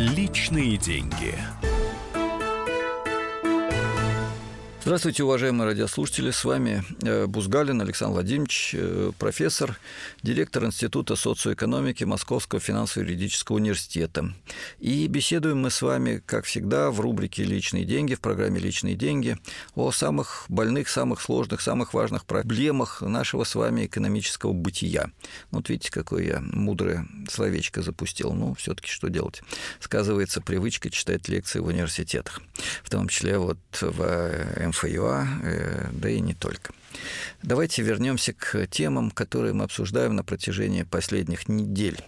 Личные деньги. Здравствуйте, уважаемые радиослушатели. С вами э, Бузгалин Александр Владимирович, э, профессор, директор Института социоэкономики Московского финансово-юридического университета. И беседуем мы с вами, как всегда, в рубрике «Личные деньги», в программе «Личные деньги» о самых больных, самых сложных, самых важных проблемах нашего с вами экономического бытия. Вот видите, какое я мудрое словечко запустил. Ну, все таки что делать? Сказывается привычка читать лекции в университетах, в том числе вот в МФ ФЮА, э, да и не только. Давайте вернемся к темам, которые мы обсуждаем на протяжении последних недель.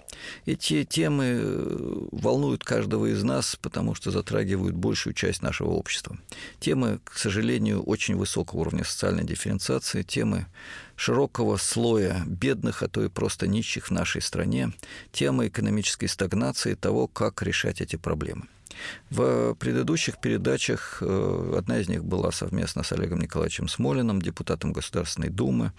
Эти темы э, волнуют каждого из нас, потому что затрагивают большую часть нашего общества. Темы, к сожалению, очень высокого уровня социальной дифференциации, темы широкого слоя бедных, а то и просто нищих в нашей стране, темы экономической стагнации, того, как решать эти проблемы. В предыдущих передачах э, одна из них была совместно с Олегом Николаевичем Смолиным, депутатом Государственной Думы,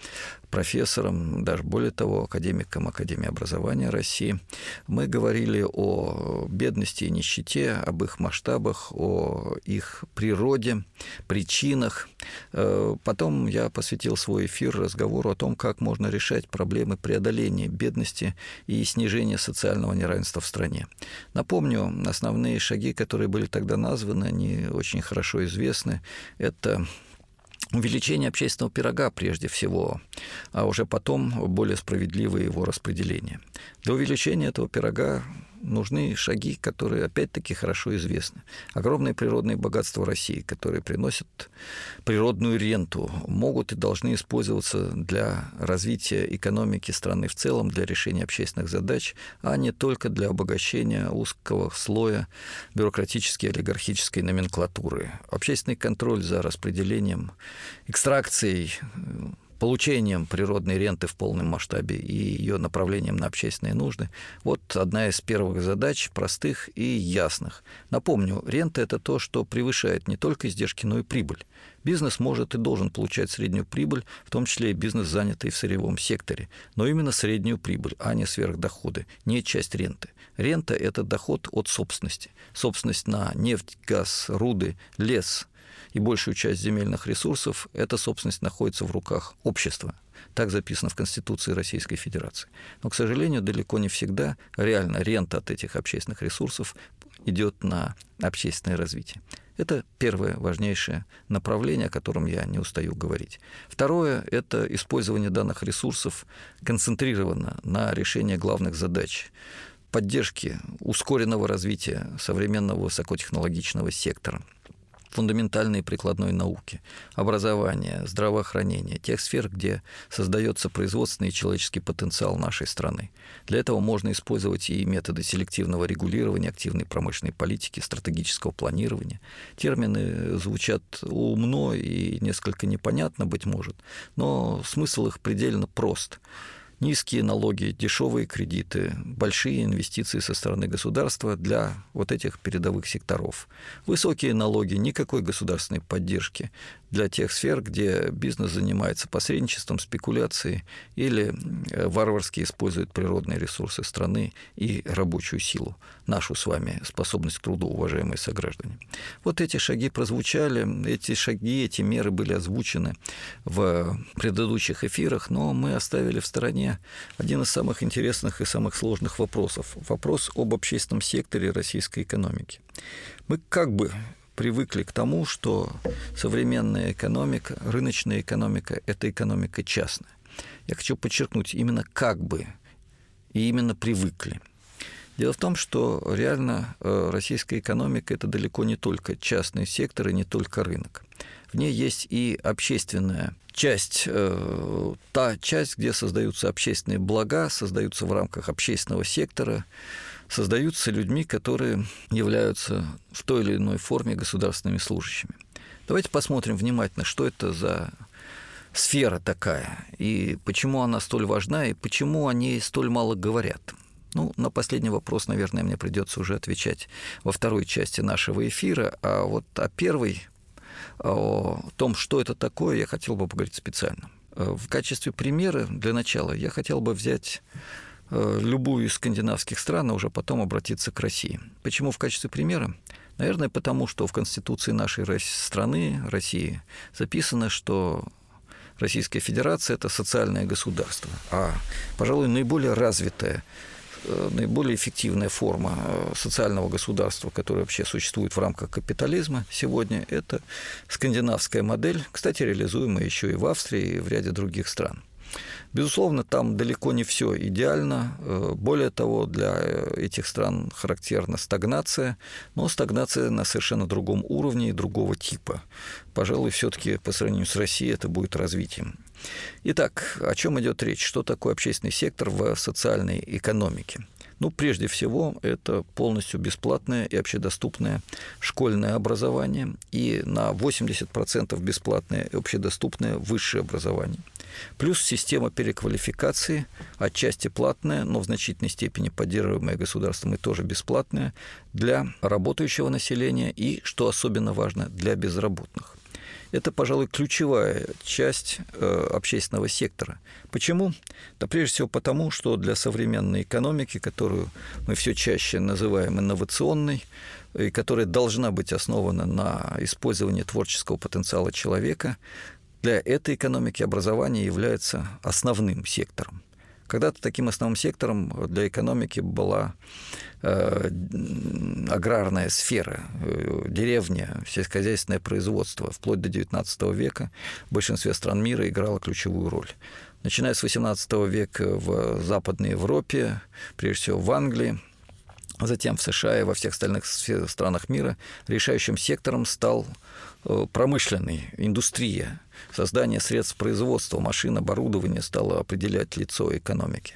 профессором, даже более того, академиком Академии образования России. Мы говорили о бедности и нищете, об их масштабах, о их природе, причинах. Э, потом я посвятил свой эфир разговору о том, как можно решать проблемы преодоления бедности и снижения социального неравенства в стране. Напомню, основные шаги, которые были тогда названы, они очень хорошо известны. Это увеличение общественного пирога прежде всего, а уже потом более справедливое его распределение. Для увеличения этого пирога нужны шаги, которые, опять-таки, хорошо известны. Огромные природные богатства России, которые приносят природную ренту, могут и должны использоваться для развития экономики страны в целом, для решения общественных задач, а не только для обогащения узкого слоя бюрократической олигархической номенклатуры. Общественный контроль за распределением, экстракцией получением природной ренты в полном масштабе и ее направлением на общественные нужды. Вот одна из первых задач, простых и ясных. Напомню, рента – это то, что превышает не только издержки, но и прибыль. Бизнес может и должен получать среднюю прибыль, в том числе и бизнес, занятый в сырьевом секторе, но именно среднюю прибыль, а не сверхдоходы, не часть ренты. Рента – это доход от собственности. Собственность на нефть, газ, руды, лес – и большую часть земельных ресурсов эта собственность находится в руках общества. Так записано в Конституции Российской Федерации. Но, к сожалению, далеко не всегда реально рента от этих общественных ресурсов идет на общественное развитие. Это первое важнейшее направление, о котором я не устаю говорить. Второе – это использование данных ресурсов концентрированно на решение главных задач поддержки ускоренного развития современного высокотехнологичного сектора – фундаментальной прикладной науки, образования, здравоохранения, тех сфер, где создается производственный и человеческий потенциал нашей страны. Для этого можно использовать и методы селективного регулирования, активной промышленной политики, стратегического планирования. Термины звучат умно и несколько непонятно, быть может, но смысл их предельно прост низкие налоги, дешевые кредиты, большие инвестиции со стороны государства для вот этих передовых секторов. Высокие налоги, никакой государственной поддержки для тех сфер, где бизнес занимается посредничеством, спекуляцией или варварски использует природные ресурсы страны и рабочую силу, нашу с вами способность к труду, уважаемые сограждане. Вот эти шаги прозвучали, эти шаги, эти меры были озвучены в предыдущих эфирах, но мы оставили в стороне один из самых интересных и самых сложных вопросов. Вопрос об общественном секторе российской экономики. Мы как бы привыкли к тому, что современная экономика, рыночная экономика – это экономика частная. Я хочу подчеркнуть, именно как бы, и именно привыкли. Дело в том, что реально э, российская экономика – это далеко не только частный сектор и не только рынок. В ней есть и общественная часть, э, та часть, где создаются общественные блага, создаются в рамках общественного сектора, создаются людьми, которые являются в той или иной форме государственными служащими. Давайте посмотрим внимательно, что это за сфера такая, и почему она столь важна, и почему о ней столь мало говорят. Ну, на последний вопрос, наверное, мне придется уже отвечать во второй части нашего эфира, а вот о первой, о том, что это такое, я хотел бы поговорить специально. В качестве примера для начала я хотел бы взять э, любую из скандинавских стран, а уже потом обратиться к России. Почему в качестве примера? Наверное, потому что в Конституции нашей страны, России, записано, что Российская Федерация – это социальное государство, а, пожалуй, наиболее развитое Э, наиболее эффективная форма э, социального государства, которая вообще существует в рамках капитализма сегодня, это скандинавская модель, кстати, реализуемая еще и в Австрии и в ряде других стран. Безусловно, там далеко не все идеально. Э, более того, для этих стран характерна стагнация, но стагнация на совершенно другом уровне и другого типа. Пожалуй, все-таки по сравнению с Россией это будет развитием. Итак, о чем идет речь? Что такое общественный сектор в социальной экономике? Ну, прежде всего, это полностью бесплатное и общедоступное школьное образование и на 80% бесплатное и общедоступное высшее образование. Плюс система переквалификации, отчасти платная, но в значительной степени поддерживаемая государством и тоже бесплатная, для работающего населения и, что особенно важно, для безработных. Это, пожалуй, ключевая часть э, общественного сектора. Почему? Да прежде всего потому, что для современной экономики, которую мы все чаще называем инновационной, и которая должна быть основана на использовании творческого потенциала человека, для этой экономики образование является основным сектором. Когда-то таким основным сектором для экономики была э, аграрная сфера, э, деревня, сельскохозяйственное производство. Вплоть до XIX века в большинстве стран мира играло ключевую роль. Начиная с XVIII века в Западной Европе, прежде всего в Англии, затем в США и во всех остальных странах мира, решающим сектором стал промышленный, индустрия, Создание средств производства, машин, оборудования стало определять лицо экономики.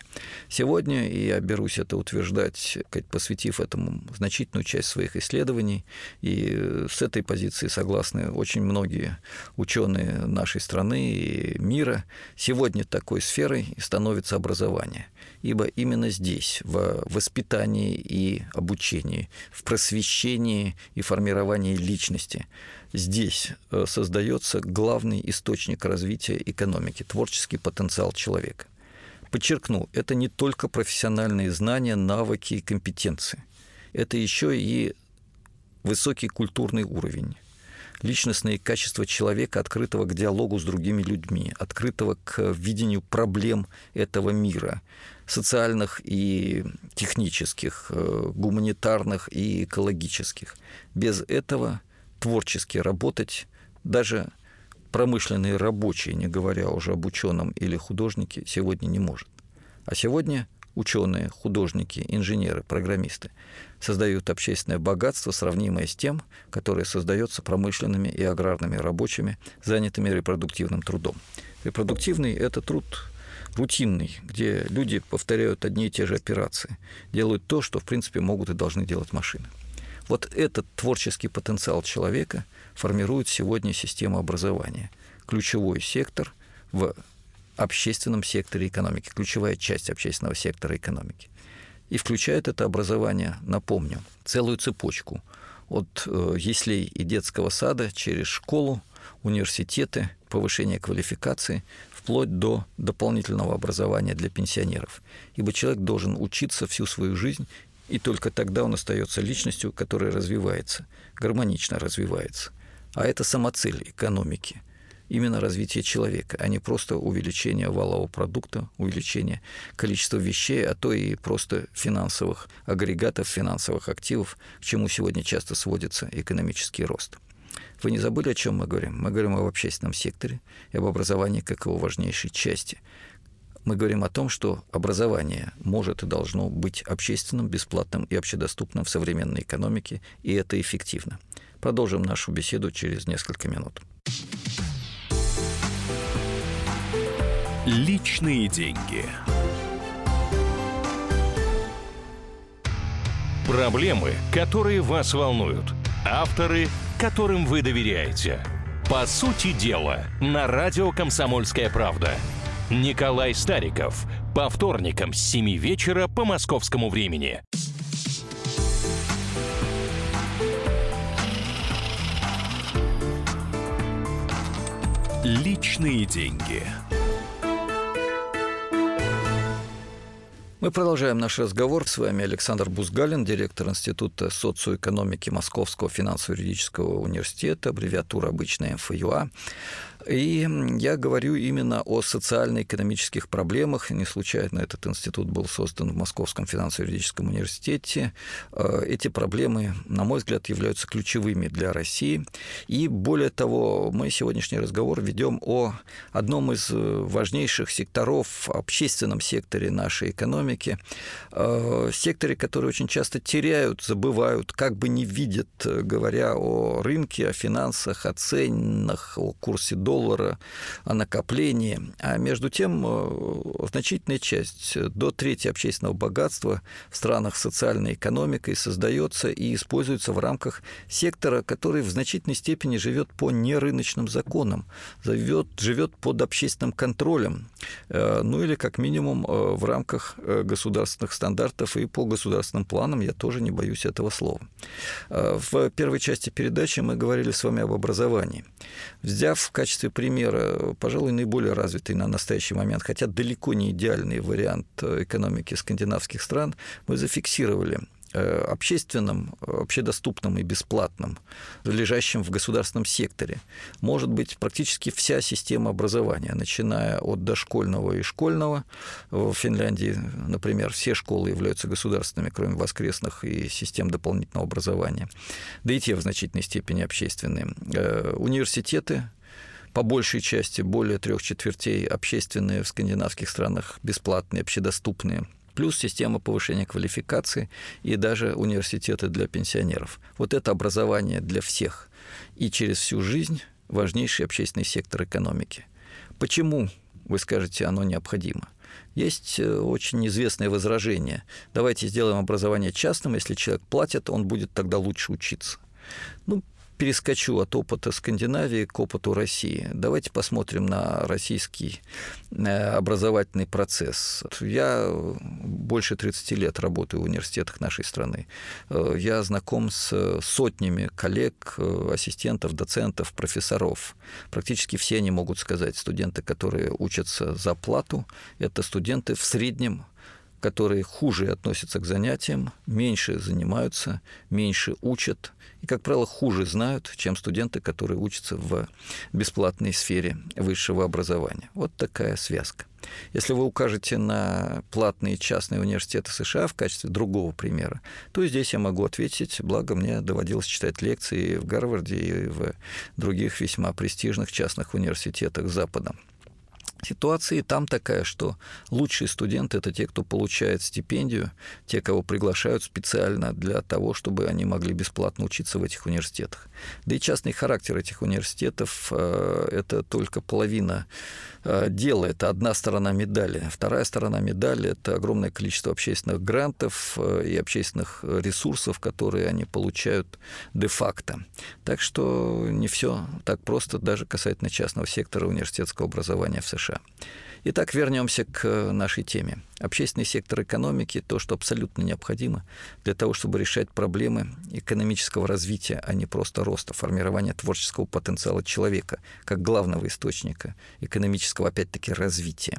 Сегодня, и я берусь это утверждать, посвятив этому значительную часть своих исследований, и с этой позиции согласны очень многие ученые нашей страны и мира, сегодня такой сферой становится образование. Ибо именно здесь, в воспитании и обучении, в просвещении и формировании личности, здесь э, создается главный источник развития экономики, творческий потенциал человека. Подчеркну, это не только профессиональные знания, навыки и компетенции. Это еще и высокий культурный уровень, личностные качества человека, открытого к диалогу с другими людьми, открытого к видению проблем этого мира, социальных и технических, э, гуманитарных и экологических. Без этого творчески работать даже промышленные рабочие, не говоря уже об ученом или художнике, сегодня не может. А сегодня ученые, художники, инженеры, программисты создают общественное богатство, сравнимое с тем, которое создается промышленными и аграрными рабочими, занятыми репродуктивным трудом. Репродуктивный – это труд рутинный, где люди повторяют одни и те же операции, делают то, что, в принципе, могут и должны делать машины. Вот этот творческий потенциал человека формирует сегодня систему образования. Ключевой сектор в общественном секторе экономики, ключевая часть общественного сектора экономики. И включает это образование, напомню, целую цепочку от э, яслей и детского сада через школу, университеты, повышение квалификации, вплоть до дополнительного образования для пенсионеров. Ибо человек должен учиться всю свою жизнь и только тогда он остается личностью, которая развивается, гармонично развивается. А это самоцель экономики. Именно развитие человека, а не просто увеличение валового продукта, увеличение количества вещей, а то и просто финансовых агрегатов, финансовых активов, к чему сегодня часто сводится экономический рост. Вы не забыли, о чем мы говорим? Мы говорим об общественном секторе и об образовании как его важнейшей части мы говорим о том, что образование может и должно быть общественным, бесплатным и общедоступным в современной экономике, и это эффективно. Продолжим нашу беседу через несколько минут. Личные деньги. Проблемы, которые вас волнуют. Авторы, которым вы доверяете. По сути дела, на радио «Комсомольская правда». Николай Стариков. По вторникам с 7 вечера по московскому времени. Личные деньги. Мы продолжаем наш разговор. С вами Александр Бузгалин, директор Института социоэкономики Московского финансово-юридического университета, аббревиатура обычная МФЮА. И я говорю именно о социально-экономических проблемах. Не случайно этот институт был создан в Московском финансово-юридическом университете. Э, эти проблемы, на мой взгляд, являются ключевыми для России. И более того, мы сегодняшний разговор ведем о одном из важнейших секторов, общественном секторе нашей экономики, э, секторе, который очень часто теряют, забывают, как бы не видят, говоря о рынке, о финансах, о ценах, о курсе доллара, доллара, о накоплении. А между тем э, значительная часть, до трети общественного богатства в странах социальной экономикой создается и используется в рамках сектора, который в значительной степени живет по нерыночным законам, живет, живет под общественным контролем, э, ну или как минимум э, в рамках государственных стандартов и по государственным планам, я тоже не боюсь этого слова. В первой части передачи мы говорили с вами об образовании. Взяв в качестве примера, пожалуй, наиболее развитый на настоящий момент, хотя далеко не идеальный вариант э, экономики скандинавских стран, мы зафиксировали э, общественным, общедоступным и бесплатным, лежащим в государственном секторе, может быть практически вся система образования, начиная от дошкольного и школьного. В Финляндии, например, все школы являются государственными, кроме воскресных и систем дополнительного образования. Да и те в значительной степени общественные. Э, университеты по большей части более трех четвертей общественные в скандинавских странах бесплатные, общедоступные плюс система повышения квалификации и даже университеты для пенсионеров. Вот это образование для всех и через всю жизнь важнейший общественный сектор экономики. Почему, вы скажете, оно необходимо? Есть э, очень известное возражение. Давайте сделаем образование частным, если человек платит, он будет тогда лучше учиться. Ну, перескочу от опыта Скандинавии к опыту России. Давайте посмотрим на российский э, образовательный процесс. Я больше 30 лет работаю в университетах нашей страны. Э, я знаком с сотнями коллег, э, ассистентов, доцентов, профессоров. Практически все они могут сказать, студенты, которые учатся за плату, это студенты в среднем которые хуже относятся к занятиям, меньше занимаются, меньше учат и, как правило, хуже знают, чем студенты, которые учатся в бесплатной сфере высшего образования. Вот такая связка. Если вы укажете на платные частные университеты США в качестве другого примера, то здесь я могу ответить, благо мне доводилось читать лекции в Гарварде и в других весьма престижных частных университетах Запада. Ситуация там такая, что лучшие студенты – это те, кто получает стипендию, те, кого приглашают специально для того, чтобы они могли бесплатно учиться в этих университетах. Да и частный характер этих университетов э, – это только половина э, дела, это одна сторона медали. Вторая сторона медали – это огромное количество общественных грантов э, и общественных ресурсов, которые они получают де-факто. Так что не все так просто даже касательно частного сектора университетского образования в США. США. Итак, вернемся к нашей теме. Общественный сектор экономики – то, что абсолютно необходимо для того, чтобы решать проблемы экономического развития, а не просто роста, формирования творческого потенциала человека как главного источника экономического, опять-таки, развития.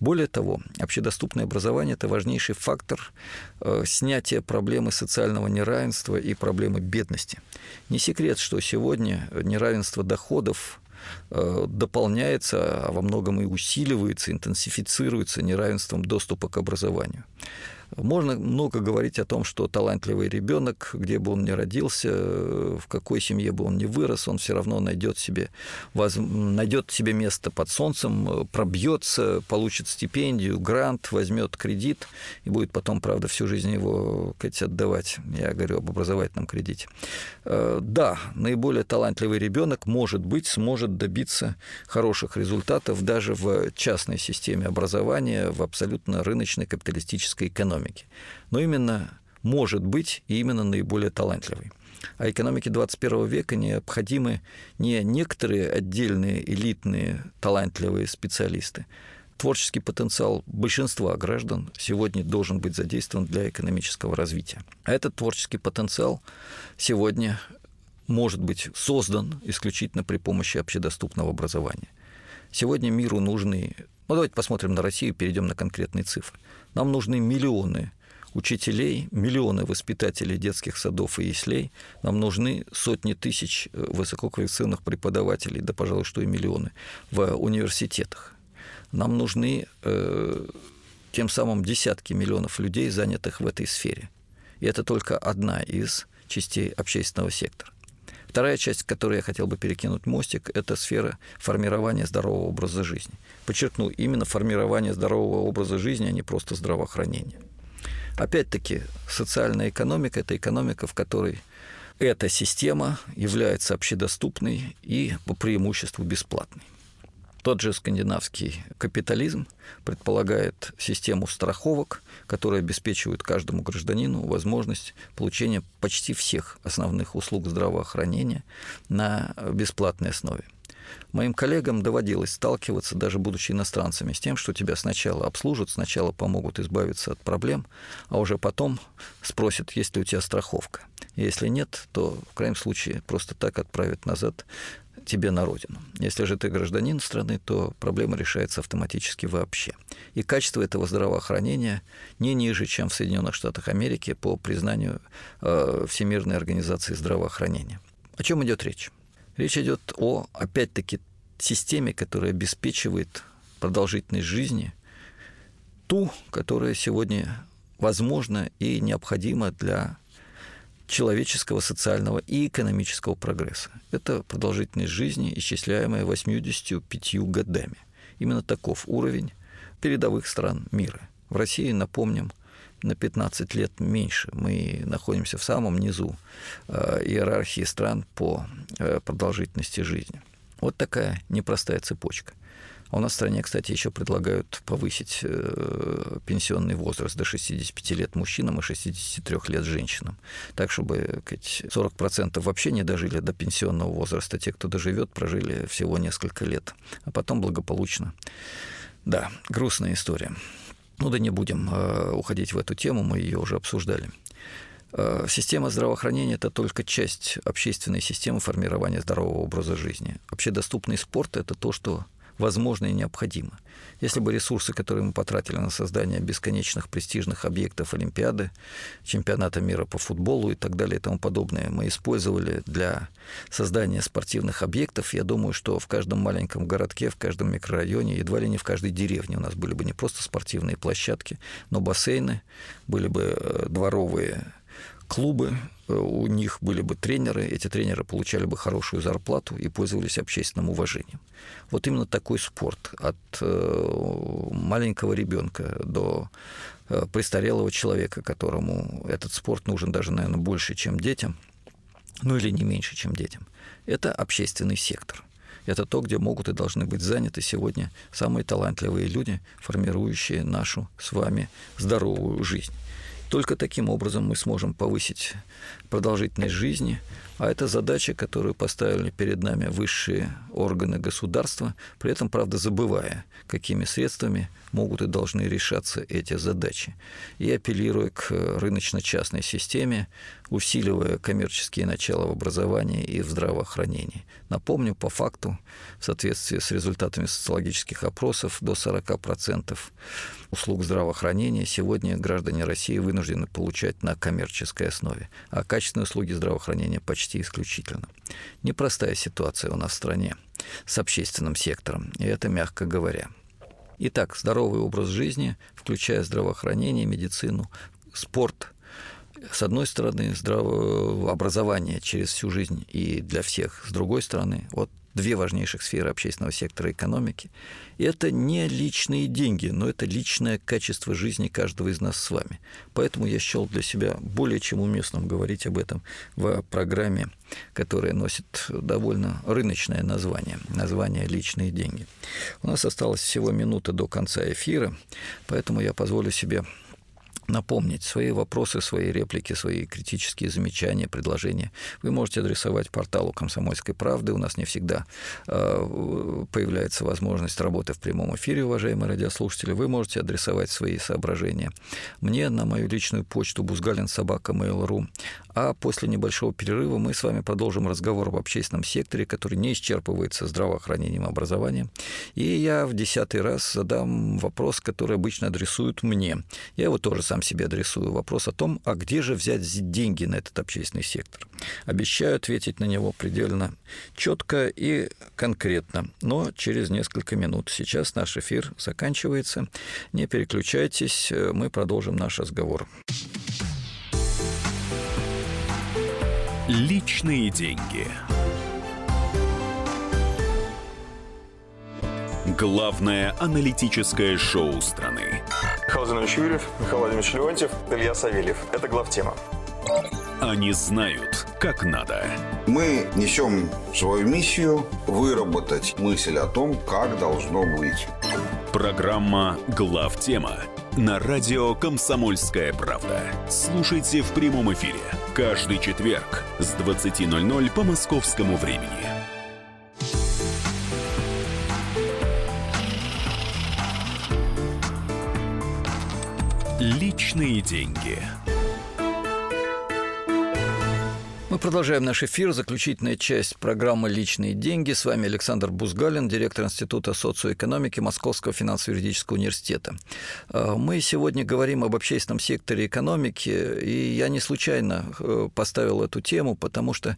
Более того, общедоступное образование – это важнейший фактор э, снятия проблемы социального неравенства и проблемы бедности. Не секрет, что сегодня неравенство доходов Э, дополняется, а во многом и усиливается, интенсифицируется неравенством доступа к образованию. Можно много говорить о том, что талантливый ребенок, где бы он ни родился, в какой семье бы он ни вырос, он все равно найдет себе, воз... найдет себе место под солнцем, пробьется, получит стипендию, грант, возьмет кредит и будет потом, правда, всю жизнь его сказать, отдавать. Я говорю об образовательном кредите. Э, да, наиболее талантливый ребенок, может быть, сможет добиться хороших результатов даже в частной системе образования, в абсолютно рыночной капиталистической экономике экономики, но именно может быть и именно наиболее талантливый. А экономике 21 века необходимы не некоторые отдельные элитные талантливые специалисты. Творческий потенциал большинства граждан сегодня должен быть задействован для экономического развития. А этот творческий потенциал сегодня может быть создан исключительно при помощи общедоступного образования. Сегодня миру нужны Ну, давайте посмотрим на Россию, перейдем на конкретные цифры. Нам нужны миллионы учителей, миллионы воспитателей детских садов и яслей, нам нужны сотни тысяч э, высококвалифицированных преподавателей, да, пожалуй, что и миллионы в университетах. Нам нужны э, тем самым десятки миллионов людей, занятых в этой сфере. И это только одна из частей общественного сектора. Вторая часть, к которой я хотел бы перекинуть мостик, это сфера формирования здорового образа жизни. Подчеркну, именно формирование здорового образа жизни, а не просто здравоохранение. Опять-таки, социальная экономика – это экономика, в которой эта система является общедоступной и по преимуществу бесплатной. Тот же скандинавский капитализм предполагает систему страховок, которая обеспечивает каждому гражданину возможность получения почти всех основных услуг здравоохранения на бесплатной основе. Моим коллегам доводилось сталкиваться, даже будучи иностранцами, с тем, что тебя сначала обслужат, сначала помогут избавиться от проблем, а уже потом спросят, есть ли у тебя страховка. Если нет, то в крайнем случае просто так отправят назад тебе на родину. Если же ты гражданин страны, то проблема решается автоматически вообще. И качество этого здравоохранения не ниже, чем в Соединенных Штатах Америки по признанию э, Всемирной организации здравоохранения. О чем идет речь? Речь идет о, опять-таки, системе, которая обеспечивает продолжительность жизни, ту, которая сегодня возможна и необходима для человеческого, социального и экономического прогресса. Это продолжительность жизни, исчисляемая 85 годами. Именно таков уровень передовых стран мира. В России, напомним, на 15 лет меньше. Мы находимся в самом низу э, иерархии стран по э, продолжительности жизни. Вот такая непростая цепочка – а у нас в стране, кстати, еще предлагают повысить э, пенсионный возраст до 65 лет мужчинам и 63 лет женщинам. Так, чтобы 40% вообще не дожили до пенсионного возраста. Те, кто доживет, прожили всего несколько лет. А потом благополучно. Да, грустная история. Ну да не будем э, уходить в эту тему, мы ее уже обсуждали. Э, система здравоохранения – это только часть общественной системы формирования здорового образа жизни. Общедоступный спорт – это то, что возможно и необходимо. Если бы ресурсы, которые мы потратили на создание бесконечных престижных объектов Олимпиады, чемпионата мира по футболу и так далее и тому подобное, мы использовали для создания спортивных объектов, я думаю, что в каждом маленьком городке, в каждом микрорайоне, едва ли не в каждой деревне у нас были бы не просто спортивные площадки, но бассейны, были бы э, дворовые клубы, э, у них были бы тренеры, эти тренеры получали бы хорошую зарплату и пользовались общественным уважением. Вот именно такой спорт от э, маленького ребенка до э, престарелого человека, которому этот спорт нужен даже, наверное, больше, чем детям, ну или не меньше, чем детям, это общественный сектор. Это то, где могут и должны быть заняты сегодня самые талантливые люди, формирующие нашу с вами здоровую жизнь. Только таким образом мы сможем повысить продолжительность жизни, а это задача, которую поставили перед нами высшие органы государства, при этом, правда, забывая, какими средствами могут и должны решаться эти задачи. И апеллируя к рыночно-частной системе, усиливая коммерческие начала в образовании и в здравоохранении. Напомню, по факту, в соответствии с результатами социологических опросов, до 40% услуг здравоохранения сегодня граждане России вынуждены получать на коммерческой основе, а качественные услуги здравоохранения почти исключительно. Непростая ситуация у нас в стране с общественным сектором, и это мягко говоря. Итак, здоровый образ жизни, включая здравоохранение, медицину, спорт, с одной стороны, здравое образование через всю жизнь и для всех, с другой стороны, вот две важнейших сферы общественного сектора экономики. И это не личные деньги, но это личное качество жизни каждого из нас с вами. Поэтому я счел для себя более чем уместным говорить об этом в программе, которая носит довольно рыночное название, название «Личные деньги». У нас осталось всего минута до конца эфира, поэтому я позволю себе напомнить свои вопросы, свои реплики, свои критические замечания, предложения. Вы можете адресовать порталу «Комсомольской правды». У нас не всегда э, появляется возможность работы в прямом эфире, уважаемые радиослушатели. Вы можете адресовать свои соображения мне на мою личную почту бузгалин собака mail.ru. А после небольшого перерыва мы с вами продолжим разговор об общественном секторе, который не исчерпывается здравоохранением и образованием. И я в десятый раз задам вопрос, который обычно адресуют мне. Я его тоже сам себе адресую. Вопрос о том, а где же взять деньги на этот общественный сектор. Обещаю ответить на него предельно четко и конкретно, но через несколько минут. Сейчас наш эфир заканчивается. Не переключайтесь, мы продолжим наш разговор. Личные деньги. Главное аналитическое шоу страны. Михаил Владимирович Юрьев, Михаил Владимирович Леонтьев, Илья Савельев. Это главтема. Они знают, как надо. Мы несем свою миссию выработать мысль о том, как должно быть. Программа «Главтема» на радио «Комсомольская правда». Слушайте в прямом эфире каждый четверг с 20.00 по московскому времени. Личные деньги. Продолжаем наш эфир. Заключительная часть программы «Личные деньги». С вами Александр Бузгалин, директор Института социоэкономики Московского финансово-юридического университета. А, мы сегодня говорим об общественном секторе экономики, и я не случайно э, поставил эту тему, потому что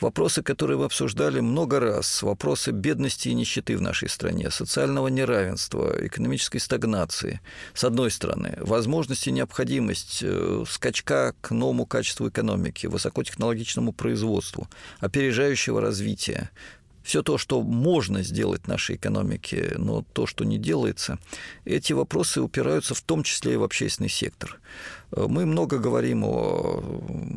вопросы, которые вы обсуждали много раз, вопросы бедности и нищеты в нашей стране, социального неравенства, экономической стагнации, с одной стороны, возможность и необходимость э, скачка к новому качеству экономики, высокотехнологичному промышленному производству, опережающего развития. Все то, что можно сделать нашей экономике, но то, что не делается, эти вопросы упираются в том числе и в общественный сектор. Мы много говорим о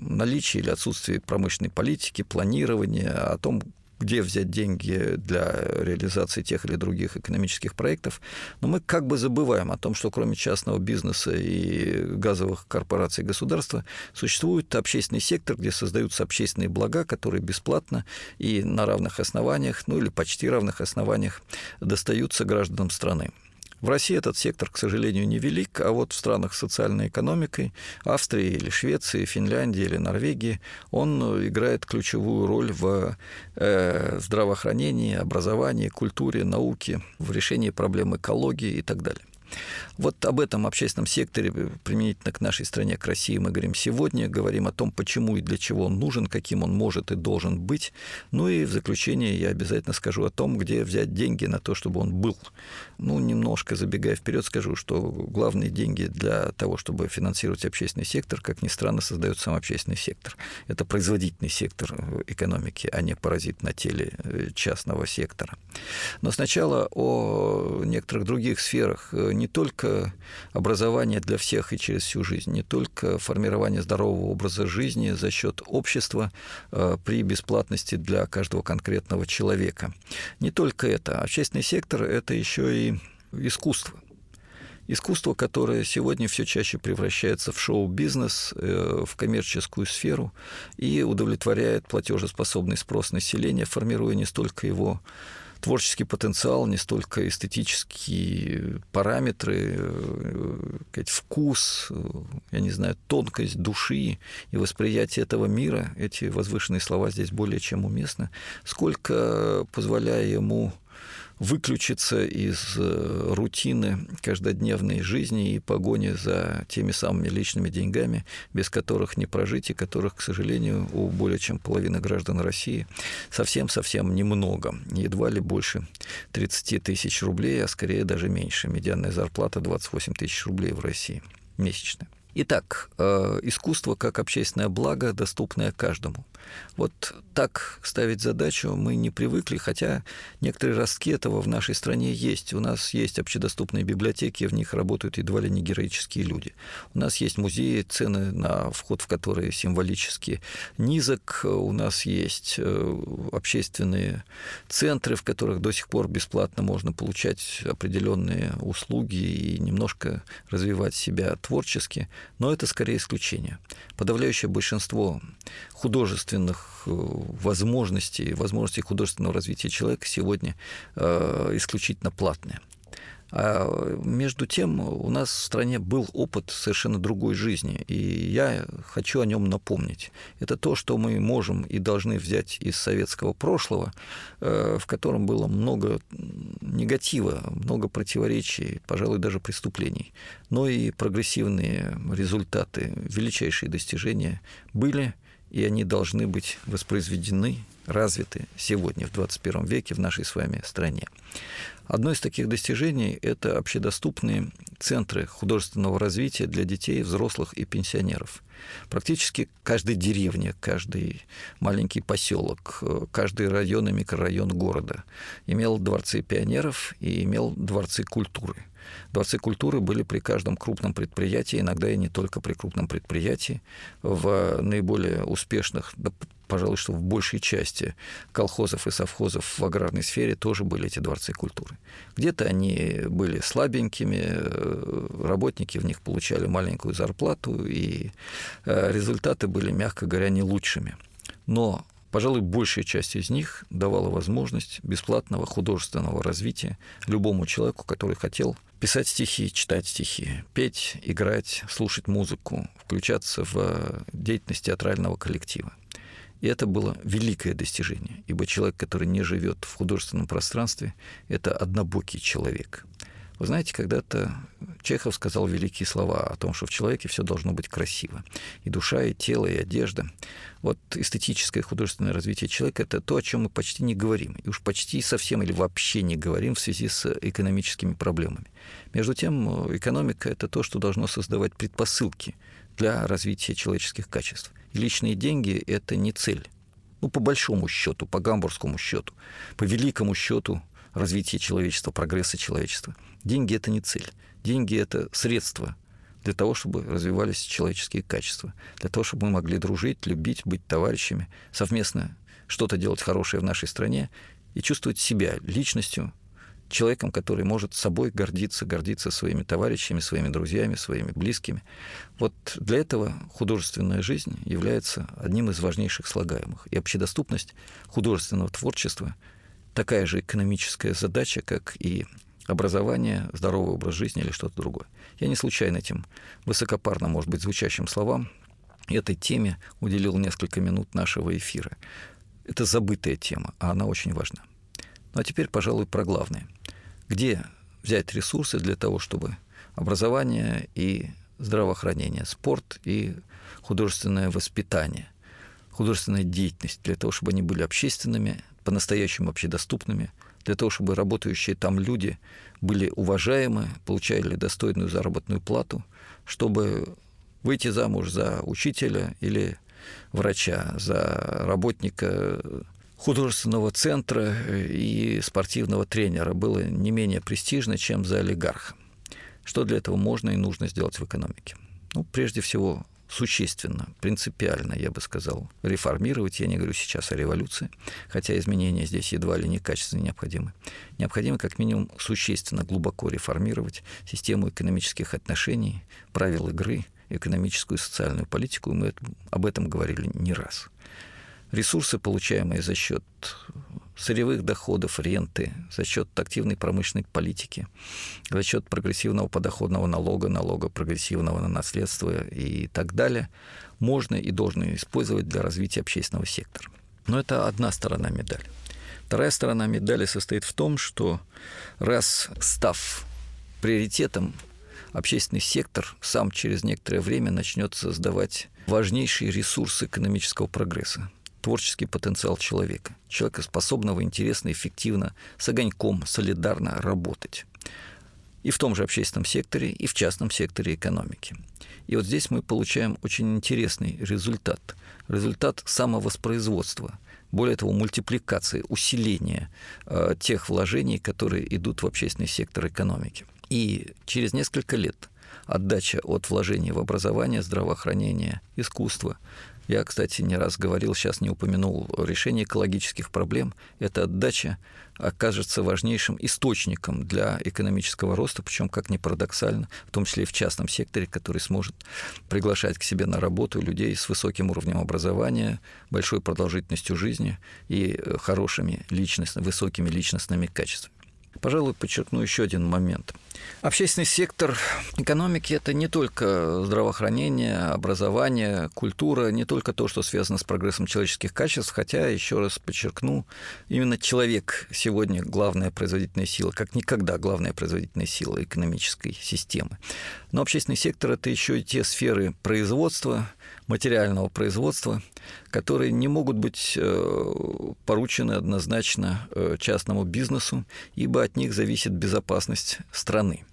наличии или отсутствии промышленной политики, планирования, о том, где взять деньги для реализации тех или других экономических проектов, но мы как бы забываем о том, что кроме частного бизнеса и газовых корпораций государства существует общественный сектор, где создаются общественные блага, которые бесплатно и на равных основаниях, ну или почти равных основаниях достаются гражданам страны. В России этот сектор, к сожалению, невелик, а вот в странах с социальной экономикой, Австрии или Швеции, Финляндии или Норвегии, он играет ключевую роль в э, здравоохранении, образовании, культуре, науке, в решении проблем экологии и так далее. Вот об этом общественном секторе применительно к нашей стране, к России мы говорим сегодня, говорим о том, почему и для чего он нужен, каким он может и должен быть. Ну и в заключение я обязательно скажу о том, где взять деньги на то, чтобы он был. Ну, немножко забегая вперед, скажу, что главные деньги для того, чтобы финансировать общественный сектор, как ни странно, создает сам общественный сектор. Это производительный сектор экономики, а не паразит на теле э, частного сектора. Но сначала о некоторых других сферах, не только образование для всех и через всю жизнь, не только формирование здорового образа жизни за счет общества э, при бесплатности для каждого конкретного человека. Не только это. Общественный сектор – это еще и искусство. Искусство, которое сегодня все чаще превращается в шоу-бизнес, э, в коммерческую сферу и удовлетворяет платежеспособный спрос населения, формируя не столько его творческий потенциал, не столько эстетические параметры, э, вкус, э, я не знаю, тонкость души и восприятие этого мира, эти возвышенные слова здесь более чем уместны, сколько позволяя ему выключиться из э, рутины каждодневной жизни и погони за теми самыми личными деньгами, без которых не прожить, и которых, к сожалению, у более чем половины граждан России совсем-совсем немного, едва ли больше 30 тысяч рублей, а скорее даже меньше. Медианная зарплата 28 тысяч рублей в России месячная. Итак, э, искусство как общественное благо, доступное каждому. Вот так ставить задачу мы не привыкли, хотя некоторые ростки этого в нашей стране есть. У нас есть общедоступные библиотеки, в них работают едва ли не героические люди. У нас есть музеи, цены на вход в которые символически низок. У нас есть э, общественные центры, в которых до сих пор бесплатно можно получать определенные услуги и немножко развивать себя творчески – Но это скорее исключение. Подавляющее большинство художественных э, возможностей, возможностей художественного развития человека сегодня э, исключительно платные. А между тем у нас в стране был опыт совершенно другой жизни, и я хочу о нем напомнить. Это то, что мы можем и должны взять из советского прошлого, э, в котором было много негатива, много противоречий, пожалуй, даже преступлений, но и прогрессивные результаты, величайшие достижения были, и они должны быть воспроизведены, развиты сегодня, в 21 веке, в нашей с вами стране. Одно из таких достижений – это общедоступные центры художественного развития для детей, взрослых и пенсионеров. Практически каждая деревня, каждый маленький поселок, каждый район и микрорайон города имел дворцы пионеров и имел дворцы культуры – Дворцы культуры были при каждом крупном предприятии, иногда и не только при крупном предприятии. В наиболее успешных, пожалуй, что в большей части колхозов и совхозов в аграрной сфере тоже были эти дворцы культуры. Где-то они были слабенькими, э, работники в них получали маленькую зарплату, и э, результаты были, мягко говоря, не лучшими. Но Пожалуй, большая часть из них давала возможность бесплатного художественного развития любому человеку, который хотел писать стихи, читать стихи, петь, играть, слушать музыку, включаться в деятельность театрального коллектива. И это было великое достижение, ибо человек, который не живет в художественном пространстве, это однобокий человек. Вы знаете, когда-то Чехов сказал великие слова о том, что в человеке все должно быть красиво. И душа, и тело, и одежда. Вот эстетическое художественное развитие человека – это то, о чем мы почти не говорим. И уж почти совсем или вообще не говорим в связи с экономическими проблемами. Между тем, экономика – это то, что должно создавать предпосылки для развития человеческих качеств. Личные деньги – это не цель. Ну, по большому счету, по гамбургскому счету, по великому счету развития человечества, прогресса человечества – Деньги – это не цель. Деньги – это средство для того, чтобы развивались человеческие качества, для того, чтобы мы могли дружить, любить, быть товарищами, совместно что-то делать хорошее в нашей стране и чувствовать себя личностью, человеком, который может собой гордиться, гордиться своими товарищами, своими друзьями, своими близкими. Вот для этого художественная жизнь является одним из важнейших слагаемых. И общедоступность художественного творчества такая же экономическая задача, как и образование, здоровый образ жизни или что-то другое. Я не случайно этим высокопарно, может быть, звучащим словам этой теме уделил несколько минут нашего эфира. Это забытая тема, а она очень важна. Ну а теперь, пожалуй, про главное. Где взять ресурсы для того, чтобы образование и здравоохранение, спорт и художественное воспитание, художественная деятельность, для того, чтобы они были общественными, по-настоящему общедоступными – для того, чтобы работающие там люди были уважаемы, получали достойную заработную плату, чтобы выйти замуж за учителя или врача, за работника художественного центра и спортивного тренера было не менее престижно, чем за олигарха. Что для этого можно и нужно сделать в экономике? Ну, прежде всего, существенно, принципиально, я бы сказал, реформировать. Я не говорю сейчас о революции, хотя изменения здесь едва ли не качественно необходимы. Необходимо как минимум существенно, глубоко реформировать систему экономических отношений, правил игры, экономическую и социальную политику. Мы об этом говорили не раз. Ресурсы, получаемые за счет сырьевых доходов, ренты, за счет активной промышленной политики, за счет прогрессивного подоходного налога, налога прогрессивного на наследство и так далее, можно и должно использовать для развития общественного сектора. Но это одна сторона медали. Вторая сторона медали состоит в том, что раз став приоритетом, общественный сектор сам через некоторое время начнет создавать важнейший ресурс экономического прогресса творческий потенциал человека, человека, способного интересно, эффективно, с огоньком, солидарно работать. И в том же общественном секторе, и в частном секторе экономики. И вот здесь мы получаем очень интересный результат. Результат самовоспроизводства. Более того, мультипликации, усиления э, тех вложений, которые идут в общественный сектор экономики. И через несколько лет отдача от вложений в образование, здравоохранение, искусство. Я, кстати, не раз говорил, сейчас не упомянул, решение экологических проблем. Эта отдача окажется важнейшим источником для экономического роста, причем, как ни парадоксально, в том числе и в частном секторе, который сможет приглашать к себе на работу людей с высоким уровнем образования, большой продолжительностью жизни и хорошими личностными, высокими личностными качествами. Пожалуй, подчеркну еще один момент. Общественный сектор экономики – это не только здравоохранение, образование, культура, не только то, что связано с прогрессом человеческих качеств, хотя, еще раз подчеркну, именно человек сегодня главная производительная сила, как никогда главная производительная сила экономической системы. Но общественный сектор – это еще и те сферы производства, материального производства, которые не могут быть э, поручены однозначно э, частному бизнесу, ибо от них зависит безопасность страны.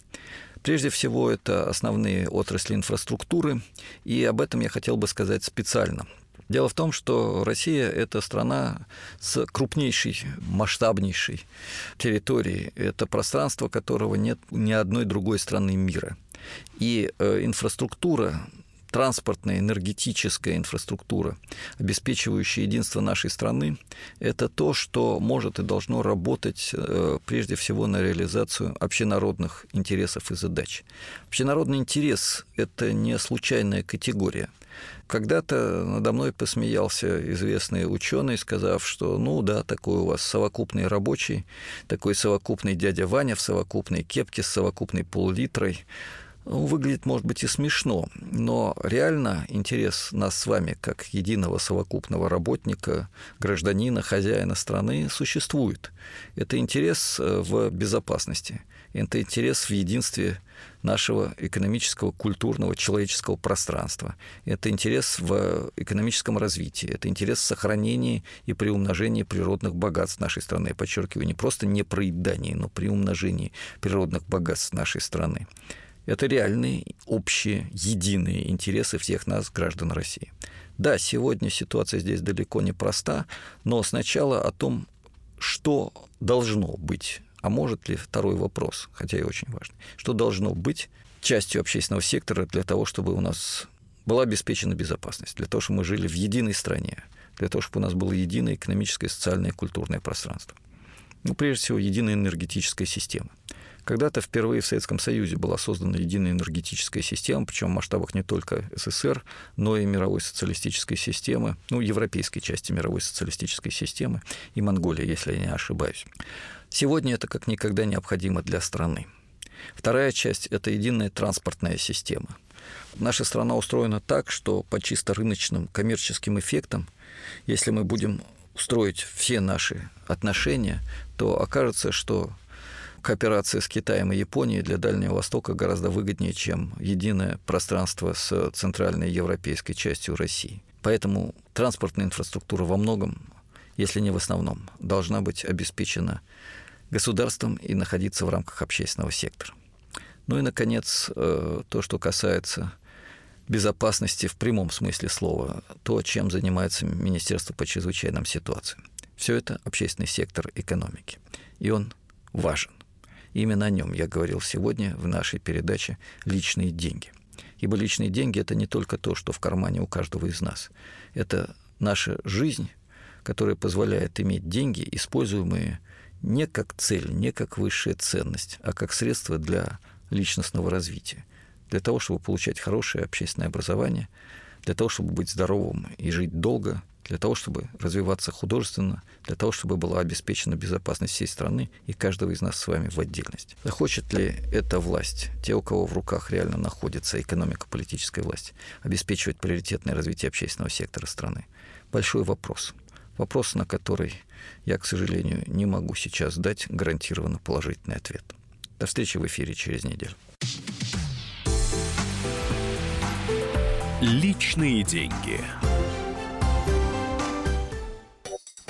Прежде всего, это основные отрасли инфраструктуры, и об этом я хотел бы сказать специально. Дело в том, что Россия – это страна с крупнейшей, масштабнейшей территорией. Это пространство, которого нет ни одной другой страны мира. И э, инфраструктура транспортная, энергетическая инфраструктура, обеспечивающая единство нашей страны, это то, что может и должно работать э, прежде всего на реализацию общенародных интересов и задач. Общенародный интерес – это не случайная категория. Когда-то надо мной посмеялся известный ученый, сказав, что ну да, такой у вас совокупный рабочий, такой совокупный дядя Ваня в совокупной кепке с совокупной пол-литрой, ну, выглядит, может быть, и смешно, но реально интерес нас с вами, как единого совокупного работника, гражданина, хозяина страны, существует. Это интерес э, в безопасности, это интерес в единстве нашего экономического, культурного, человеческого пространства. Это интерес в экономическом развитии, это интерес в сохранении и приумножении природных богатств нашей страны. Я подчеркиваю, не просто не проедании, но при умножении природных богатств нашей страны. Это реальные, общие, единые интересы всех нас, граждан России. Да, сегодня ситуация здесь далеко не проста, но сначала о том, что должно быть, а может ли второй вопрос, хотя и очень важный, что должно быть частью общественного сектора для того, чтобы у нас была обеспечена безопасность, для того, чтобы мы жили в единой стране, для того, чтобы у нас было единое экономическое, социальное и культурное пространство. Ну, прежде всего, единая энергетическая система – когда-то впервые в Советском Союзе была создана единая энергетическая система, причем в масштабах не только СССР, но и мировой социалистической системы, ну, европейской части мировой социалистической системы и Монголии, если я не ошибаюсь. Сегодня это как никогда необходимо для страны. Вторая часть – это единая транспортная система. Наша страна устроена так, что по чисто рыночным коммерческим эффектам, если мы будем устроить все наши отношения, то окажется, что кооперация с Китаем и Японией для Дальнего Востока гораздо выгоднее, чем единое пространство с центральной европейской частью России. Поэтому транспортная инфраструктура во многом, если не в основном, должна быть обеспечена государством и находиться в рамках общественного сектора. Ну и, наконец, э, то, что касается безопасности в прямом смысле слова, то, чем занимается Министерство по чрезвычайным ситуациям. Все это общественный сектор экономики, и он важен. Именно о нем я говорил сегодня в нашей передаче «Личные деньги». Ибо личные деньги – это не только то, что в кармане у каждого из нас. Это наша жизнь, которая позволяет иметь деньги, используемые не как цель, не как высшая ценность, а как средство для личностного развития, для того, чтобы получать хорошее общественное образование, для того, чтобы быть здоровым и жить долго, для того, чтобы развиваться художественно, для того, чтобы была обеспечена безопасность всей страны и каждого из нас с вами в отдельности. Захочет ли эта власть, те, у кого в руках реально находится экономика политической власти, обеспечивать приоритетное развитие общественного сектора страны? Большой вопрос. Вопрос, на который я, к сожалению, не могу сейчас дать гарантированно положительный ответ. До встречи в эфире через неделю. Личные деньги.